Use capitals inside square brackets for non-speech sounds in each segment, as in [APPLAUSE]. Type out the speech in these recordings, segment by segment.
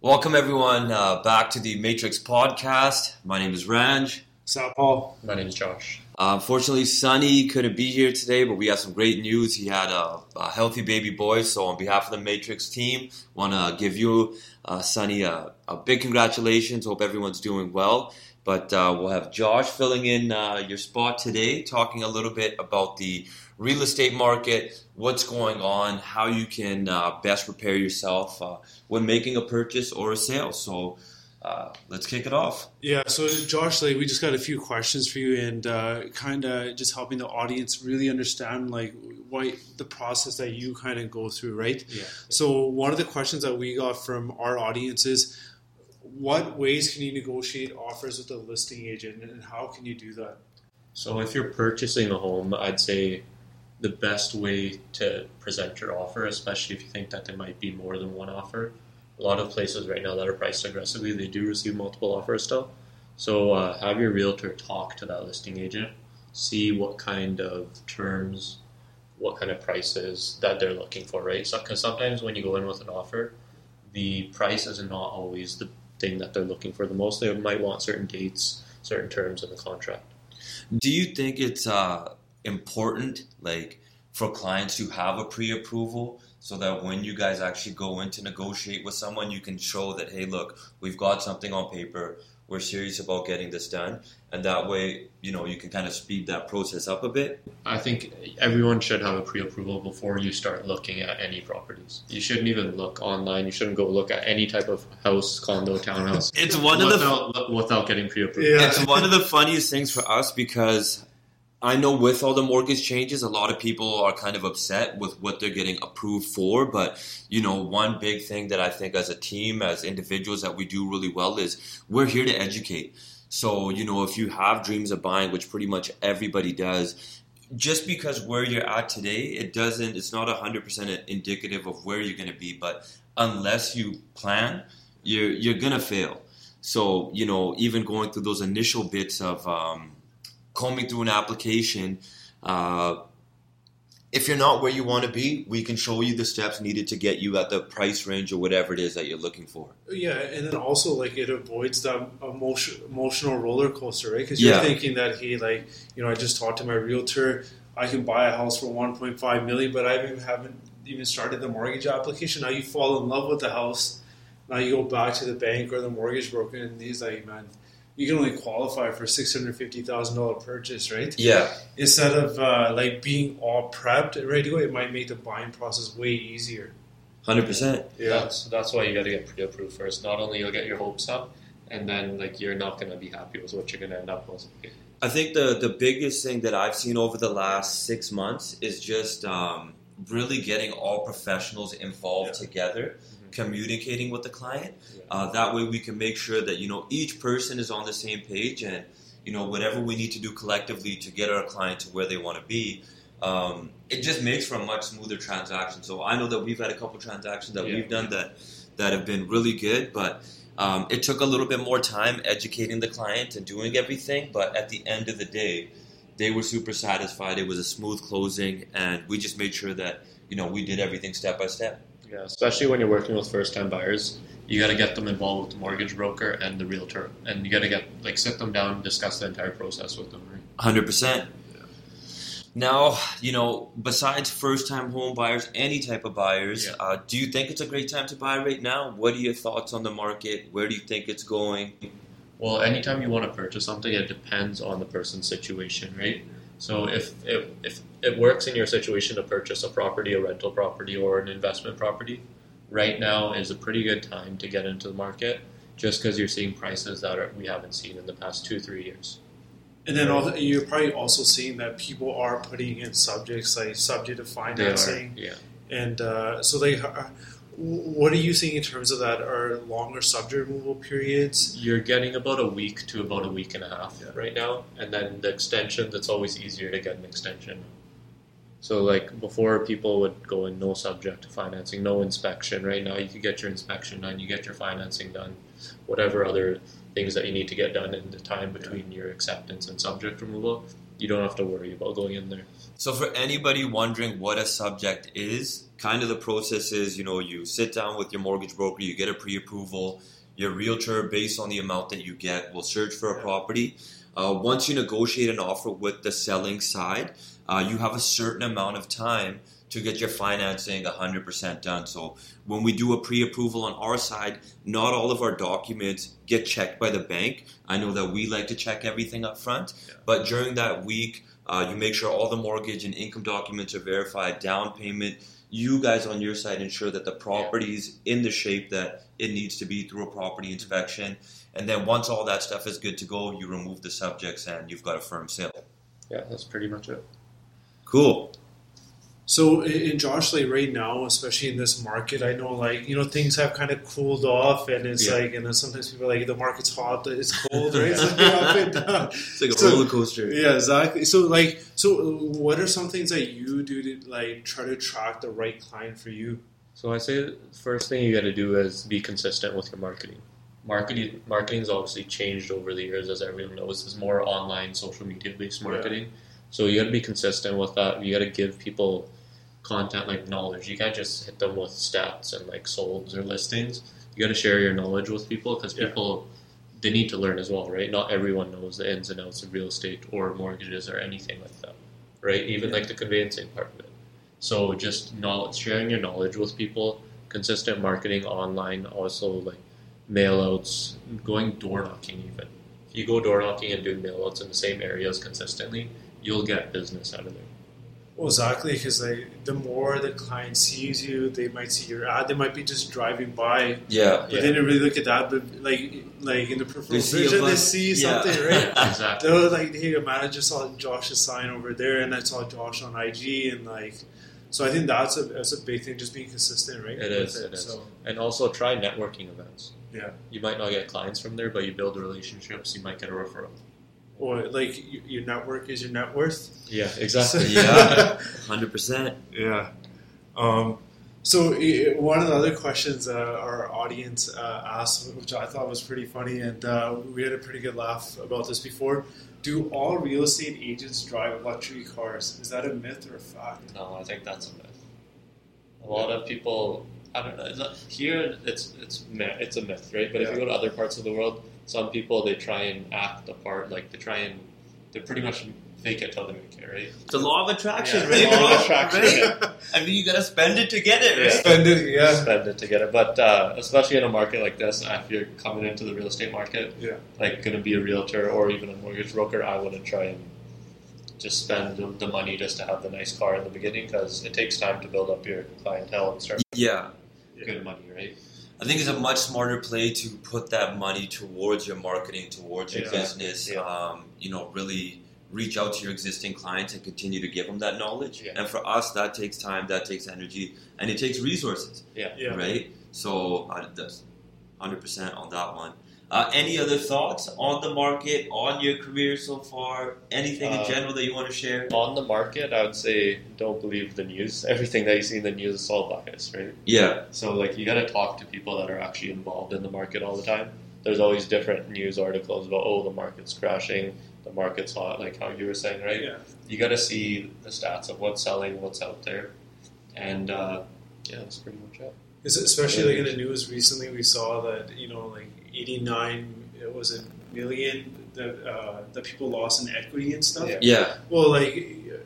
Welcome everyone uh, back to the Matrix podcast. My name is Ranj. Sal Paul. My name is Josh. Uh, unfortunately, Sunny couldn't be here today, but we have some great news. He had a, a healthy baby boy, so on behalf of the Matrix team, want to give you, uh, Sunny, a, a, big congratulations. Hope everyone's doing well. But uh, we'll have Josh filling in uh, your spot today, talking a little bit about the real estate market, what's going on, how you can uh, best prepare yourself uh, when making a purchase or a sale. So uh, let's kick it off. Yeah, so Josh, like we just got a few questions for you, and uh, kind of just helping the audience really understand like what the process that you kind of go through, right? Yeah. So one of the questions that we got from our audience is, what ways can you negotiate offers with a listing agent, and how can you do that? So if you're purchasing a home, I'd say the best way to present your offer, especially if you think that there might be more than one offer. A lot of places right now that are priced aggressively, they do receive multiple offers still. So uh, have your realtor talk to that listing agent, see what kind of terms, what kind of prices that they're looking for, right? So because sometimes when you go in with an offer, the price is not always the thing that they're looking for the most. They might want certain dates, certain terms in the contract. Do you think it's uh, important, like for clients to have a pre-approval, so that when you guys actually go in to negotiate with someone, you can show that hey, look, we've got something on paper. We're serious about getting this done, and that way, you know, you can kind of speed that process up a bit. I think everyone should have a pre-approval before you start looking at any properties. You shouldn't even look online. You shouldn't go look at any type of house, condo, townhouse. It's one without, of the without getting pre-approved. Yeah. it's one of the funniest things for us because I know with all the mortgage changes, a lot of people are kind of upset with what they're getting approved for. But, you know, one big thing that I think as a team, as individuals, that we do really well is we're here to educate. So, you know, if you have dreams of buying, which pretty much everybody does, just because where you're at today, it doesn't, it's not 100% indicative of where you're going to be. But unless you plan, you're, you're going to fail. So, you know, even going through those initial bits of, um, combing through an application. Uh, if you're not where you want to be, we can show you the steps needed to get you at the price range or whatever it is that you're looking for. Yeah, and then also like it avoids that emotion, emotional roller coaster, right? Because you're Yeah. thinking that hey, like you know, I just talked to my realtor, I can buy a house for 1.5 million, but I even haven't even started the mortgage application. Now you fall in love with the house. Now you go back to the bank or the mortgage broker, and he's like, man, you can only qualify for six hundred fifty thousand dollar purchase, right? Yeah, Instead of uh, like being all prepped and ready to go, it might make the buying process way easier. hundred percent. Yeah. That's that's why you got to get pre-approved first. Not only you'll get your hopes up, and then like you're not going to be happy with what you're going to end up with. I think the the biggest thing that I've seen over the last six months is just um, really getting all professionals involved Yeah. together. Communicating with the client. Uh, that way, we can make sure that you know each person is on the same page, and you know whatever we need to do collectively to get our client to where they want to be. Um, it just makes for a much smoother transaction. So I know that we've had a couple transactions that Yeah. we've done that that have been really good, but um, it took a little bit more time educating the client and doing everything. But at the end of the day, they were super satisfied. It was a smooth closing, and we just made sure that you know we did everything step by step. Yeah, especially when you're working with first-time buyers, you got to get them involved with the mortgage broker and the realtor, and you got to get like sit them down and discuss the entire process with them. Right? Hundred percent. Now, you know, besides first-time home buyers, any type of buyers, Yeah. uh, do you think it's a great time to buy right now? What are your thoughts on the market? Where do you think it's going? Well, anytime you want to purchase something, it depends on the person's situation, right? So if it, if it works in your situation to purchase a property, a rental property, or an investment property, right now is a pretty good time to get into the market, just because you're seeing prices that are, we haven't seen in the past two three years. And then also, you're probably also seeing that people are putting in subjects like subject to They are, financing, yeah. and uh, so they. Are, what are you seeing in terms of that? Are longer subject removal periods? You're getting about a week to about a week and a half Yeah. right now, and then the extensions. It's always easier to get an extension. So like before, people would go in no subject to financing, no inspection. Right now, you can get your inspection done, you get your financing done, whatever other things that you need to get done in the time between your acceptance and subject removal. you don't have to worry about going in there. So for anybody wondering what a subject is, kind of the process is, you know, you sit down with your mortgage broker, you get a pre-approval, your realtor, based on the amount that you get, will search for a property. Uh, once you negotiate an offer with the selling side, uh, you have a certain amount of time to get your financing 100% done. So when we do a pre-approval on our side, not all of our documents get checked by the bank. I know that we like to check everything up front, Yeah. but during that week, uh, you make sure all the mortgage and income documents are verified, down payment. You guys on your side ensure that the property's in the shape that it needs to be through a property inspection. And then once all that stuff is good to go, you remove the subjects and you've got a firm sale. Yeah, that's pretty much it. Cool. So in in Josh, like right now, especially in this market, I know like you know things have kind of cooled off, and it's Yeah. like, and then sometimes people are like the market's hot, it's [LAUGHS] cold, right? It's like up and down. It's like a So- roller coaster. Yeah, exactly. So like, so what are some things that you do to like try to attract the right client for you? So I say the first thing you got to do is be consistent with your marketing. Marketing marketing's obviously changed over the years, as everyone knows. It's more online, social media based marketing. So you got to be consistent with that. You got to give people content like knowledge. You can't just hit them with stats and like solds or listings. You got to share your knowledge with people because Yeah. people they need to learn as well, right? Not everyone knows the ins and outs of real estate or mortgages or anything like that, right? Even Yeah. like the conveyancing part of it. So just knowledge, sharing your knowledge with people, consistent marketing online, also like mailouts, going door knocking even. If you go door knocking and do mailouts in the same areas consistently, you'll get business out of there. Well, exactly, because like the more the client sees you, they might see your ad. They might be just driving by, Yeah. but they didn't really look at that. But like, like in the peripheral They see vision, they see yeah. something, [LAUGHS] right? exactly. They're like, hey, man, I just saw Josh's sign over there, and I saw Josh on IG, and like, so I think that's a that's a big thing, just being consistent, right? It, it is. So And also try networking events. Yeah. You might not get clients from there, but you build relationships, you might get a referral. Or like y- your network is your net worth. Yeah, exactly. [LAUGHS] Yeah. 100%. Yeah. Um, so one of the other questions uh, our audience uh, asked, which I thought was pretty funny, and uh, we had a pretty good laugh about this before. Do all real estate agents drive luxury cars? Is that a myth or a fact? No, I think that's a myth. A lot of people, I don't know. It's not, here, it's it's it's a myth, right? But if you go to other parts of the world, some people they try and act the part, like they try and they pretty much fake it till they make it, right? It's a law of attraction, Yeah, right? law of [LAUGHS] attraction, Right? I mean, you gotta spend it to get it, right? Spend it, yeah. Spend it to get it, but uh, especially in a market like this, if you're coming into the real estate market, Yeah. like going to be a realtor or even a mortgage broker, I wouldn't try and just spend the, the money just to have the nice car in the beginning because it takes time to build up your clientele and start Yeah. good money, right? I think it's a much smarter play to put that money towards your marketing, towards your Exactly, business. yeah. Um, you know, really reach out to your existing clients and continue to give them that knowledge. Yeah. And for us, that takes time, that takes energy, and it takes resources, Yeah. right? So uh, that's 100% on that one. Uh, any other thoughts on the market, on your career so far? Anything in Uh, general that you want to share? On the market, I would say don't believe the news. [LAUGHS] Everything that you see in the news is all biased, right? Yeah, So like you got to talk to people that are actually involved in the market all the time. There's always different news articles about oh the market's crashing, the market's hot, like how you were saying, right? Yeah. You got to see the stats of what's selling, what's out there, and uh, yeah, that's pretty much it. Is it- especially like in the news recently, we saw that you know like eighty nine it was a million that uh, that people lost in equity and stuff. Yeah. yeah, Well, like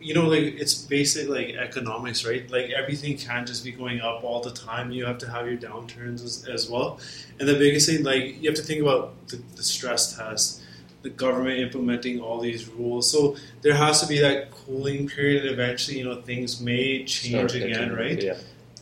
you know, like it's basic like economics, right? Like everything can't just be going up all the time. You have to have your downturns as, as well. And the biggest thing, like you have to think about the, the stress test, the government implementing all these rules. So there has to be that cooling period, and eventually, you know, things may change Start again, right? Yeah,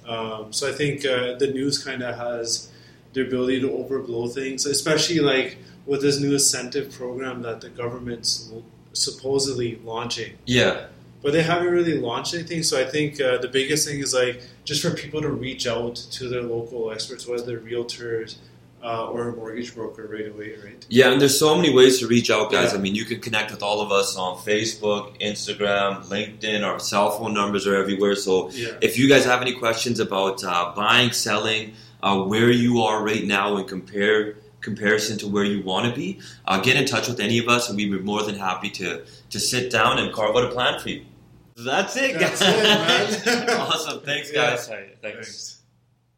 Um, so I think uh, the news kind of has the ability to overblow things, especially like with this new incentive program that the government's supposedly launching. yeah. But they haven't really launched anything. So I think uh, the biggest thing is like just for people to reach out to their local experts, whether they're realtors uh, or a mortgage broker right away, right? Yeah, and there's so many ways to reach out, guys. Yeah. I mean, you can connect with all of us on Facebook, Instagram, LinkedIn. Our cell phone numbers are everywhere. So Yeah. if you guys have any questions about uh, buying, selling, uh, where you are right now, and compare comparison to where you want to be, uh, get in touch with any of us, and we'd be more than happy to to sit down and carve out a plan for you. That's it, That's it, man. [LAUGHS] awesome. Thanks, guys. All right, thanks. Thanks.